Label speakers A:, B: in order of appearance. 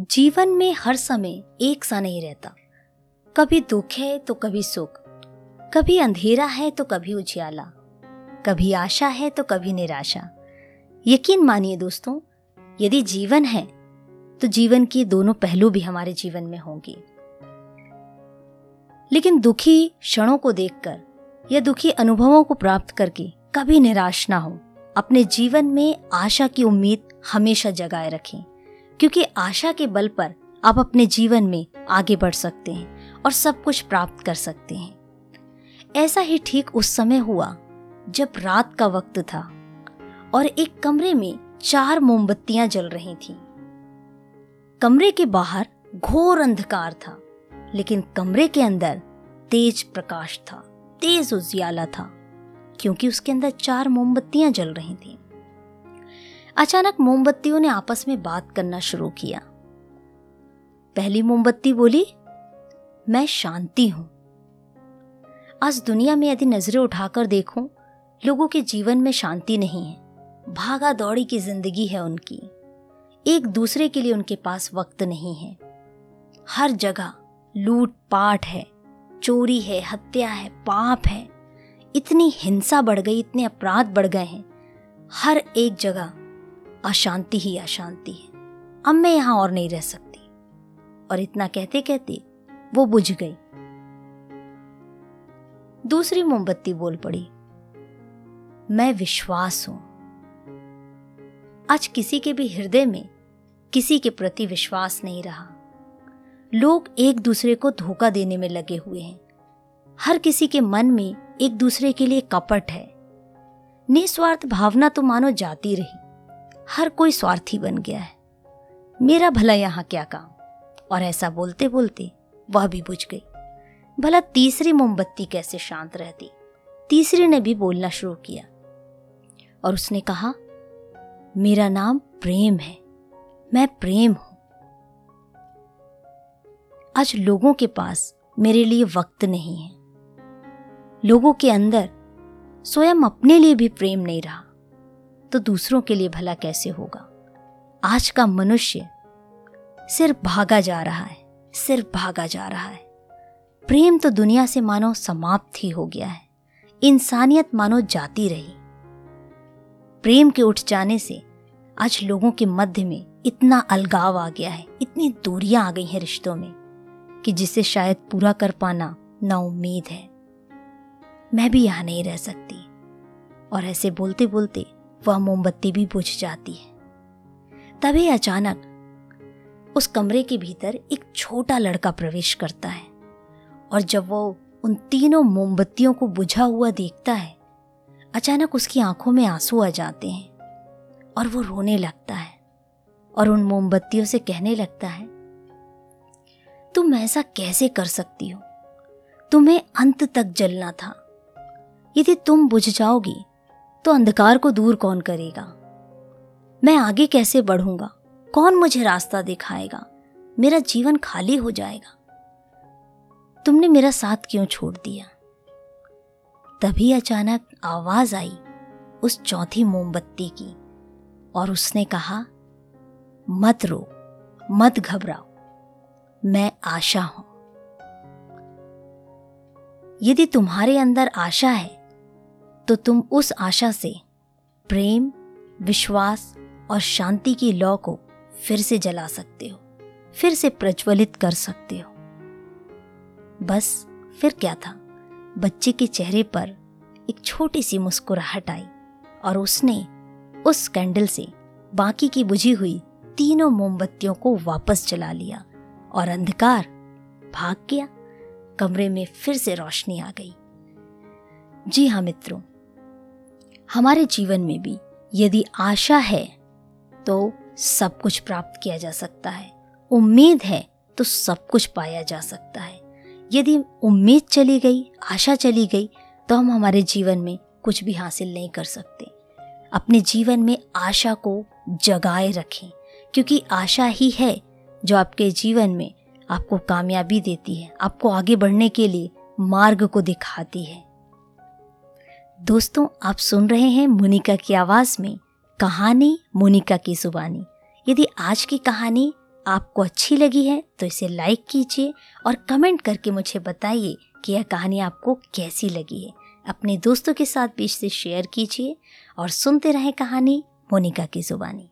A: जीवन में हर समय एक सा नहीं रहता। कभी दुख है तो कभी सुख, कभी अंधेरा है तो कभी उजियाला, कभी आशा है तो कभी निराशा। यकीन मानिए दोस्तों, यदि जीवन है तो जीवन के दोनों पहलू भी हमारे जीवन में होंगे। लेकिन दुखी क्षणों को देखकर या दुखी अनुभवों को प्राप्त करके कभी निराश ना हो। अपने जीवन में आशा की उम्मीद हमेशा जगाए रखें। क्योंकि आशा के बल पर आप अपने जीवन में आगे बढ़ सकते हैं और सब कुछ प्राप्त कर सकते हैं ऐसा ही ठीक उस समय हुआ जब रात का वक्त था और एक कमरे में चार मोमबत्तियाँ जल रही थीं। कमरे के बाहर घोर अंधकार था, लेकिन कमरे के अंदर तेज प्रकाश था, तेज उजियाला था, क्योंकि उसके अंदर चार मोमबत्तियाँ जल रही थीं। अचानक मोमबत्तियों ने आपस में बात करना शुरू किया। पहली मोमबत्ती बोली, मैं शांति हूँ। आज दुनिया में यदि नज़रें उठाकर देखूँ, लोगों के जीवन में शांति नहीं है। भागा दौड़ी की ज़िंदगी है उनकी। एक दूसरे के लिए उनके पास वक्त नहीं है। हर जगह लूट पाट है, चोरी है, हत्या है, पाप है। इतनी हिंसा बढ़ गई, इतने अपराध बढ़ गए हैं। हर एक जगह अशांति ही अशांति है। अब मैं यहाँ और नहीं रह सकती। और इतना कहते कहते वो बुझ गई। दूसरी मोमबत्ती बोल पड़ी, मैं विश्वास हूँ। आज किसी के भी हृदय में किसी के प्रति विश्वास नहीं रहा। लोग एक दूसरे को धोखा देने में लगे हुए हैं। हर किसी के मन में एक दूसरे के लिए कपट है। निस्वार्थ भावना तो मानो जाती रही। हर कोई स्वार्थी बन गया है। मेरा भला यहाँ क्या काम? और ऐसा बोलते बोलते वह भी बुझ गई। भला तीसरी मोमबत्ती कैसे शांत रहती? तीसरी ने भी बोलना शुरू किया। और उसने कहा, मेरा नाम प्रेम है। मैं प्रेम हूँ। आज लोगों के पास मेरे लिए वक्त नहीं है। लोगों के अंदर स्वयं अपने लिए भी प्रेम नहीं रहा। तो दूसरों के लिए भला कैसे होगा? आज का मनुष्य सिर्फ़ भागा जा रहा है, सिर्फ़ भागा जा रहा है। प्रेम तो दुनिया से मानो समाप्त ही हो गया है। इंसानियत मानो जाती रही। प्रेम के उठ जाने से आज लोगों के मध्य में इतना अलगाव आ गया है, इतनी दूरियाँ आ गई हैं रिश्तों में, कि जिसे शायद पूरा कर पाना ना उम्मीद है। मैं भी यहाँ नहीं रह सकती। और ऐसे बोलते बोलते वह मोमबत्ती भी बुझ जाती है। तभी अचानक उस कमरे के भीतर एक छोटा लड़का प्रवेश करता है और जब वो उन तीनों मोमबत्तियों को बुझा हुआ देखता है, अचानक उसकी आँखों में आँसू आ जाते हैं और वो रोने लगता है और उन मोमबत्तियों से कहने लगता है, तुम ऐसा कैसे कर सकती हो? तुम्हें अंत तक जलना था। यदि तुम बुझ जाओगी तो अंधकार को दूर कौन करेगा? मैं आगे कैसे बढ़ूँगा? कौन मुझे रास्ता दिखाएगा? मेरा जीवन खाली हो जाएगा। तुमने मेरा साथ क्यों छोड़ दिया? तभी अचानक आवाज़ आई उस चौथी मोमबत्ती की और उसने कहा, मत रो, मत घबराओ, मैं आशा हूँ। यदि तुम्हारे अंदर आशा है तो तुम उस आशा से, प्रेम, विश्वास और शांति की लौ को फिर से जला सकते हो, फिर से प्रज्वलित कर सकते हो। बस फिर क्या था? बच्चे के चेहरे पर एक छोटी सी मुस्कुराहट आई और उसने उस कैंडल से बाकी की बुझी हुई तीनों मोमबत्तियों को वापस जला लिया और अंधकार भाग गया, कमरे में फिर से रोशनी आ गई। जी हाँ मित्रों हमारे जीवन में भी यदि आशा है तो सब कुछ प्राप्त किया जा सकता है। उम्मीद है तो सब कुछ पाया जा सकता है। यदि उम्मीद चली गई, आशा चली गई तो हम हमारे जीवन में कुछ भी हासिल नहीं कर सकते। अपने जीवन में आशा को जगाए रखें, क्योंकि आशा ही है जो आपके जीवन में आपको कामयाबी देती है, आपको आगे बढ़ने के लिए मार्ग को दिखाती है। दोस्तों, आप सुन रहे हैं मोनिका की आवाज़ में कहानी मोनिका की जुबानी। यदि आज की कहानी आपको अच्छी लगी है तो इसे लाइक कीजिए और कमेंट करके मुझे बताइए कि यह कहानी आपको कैसी लगी है। अपने दोस्तों के साथ भी इसे शेयर कीजिए और सुनते रहें कहानी मोनिका की जुबानी।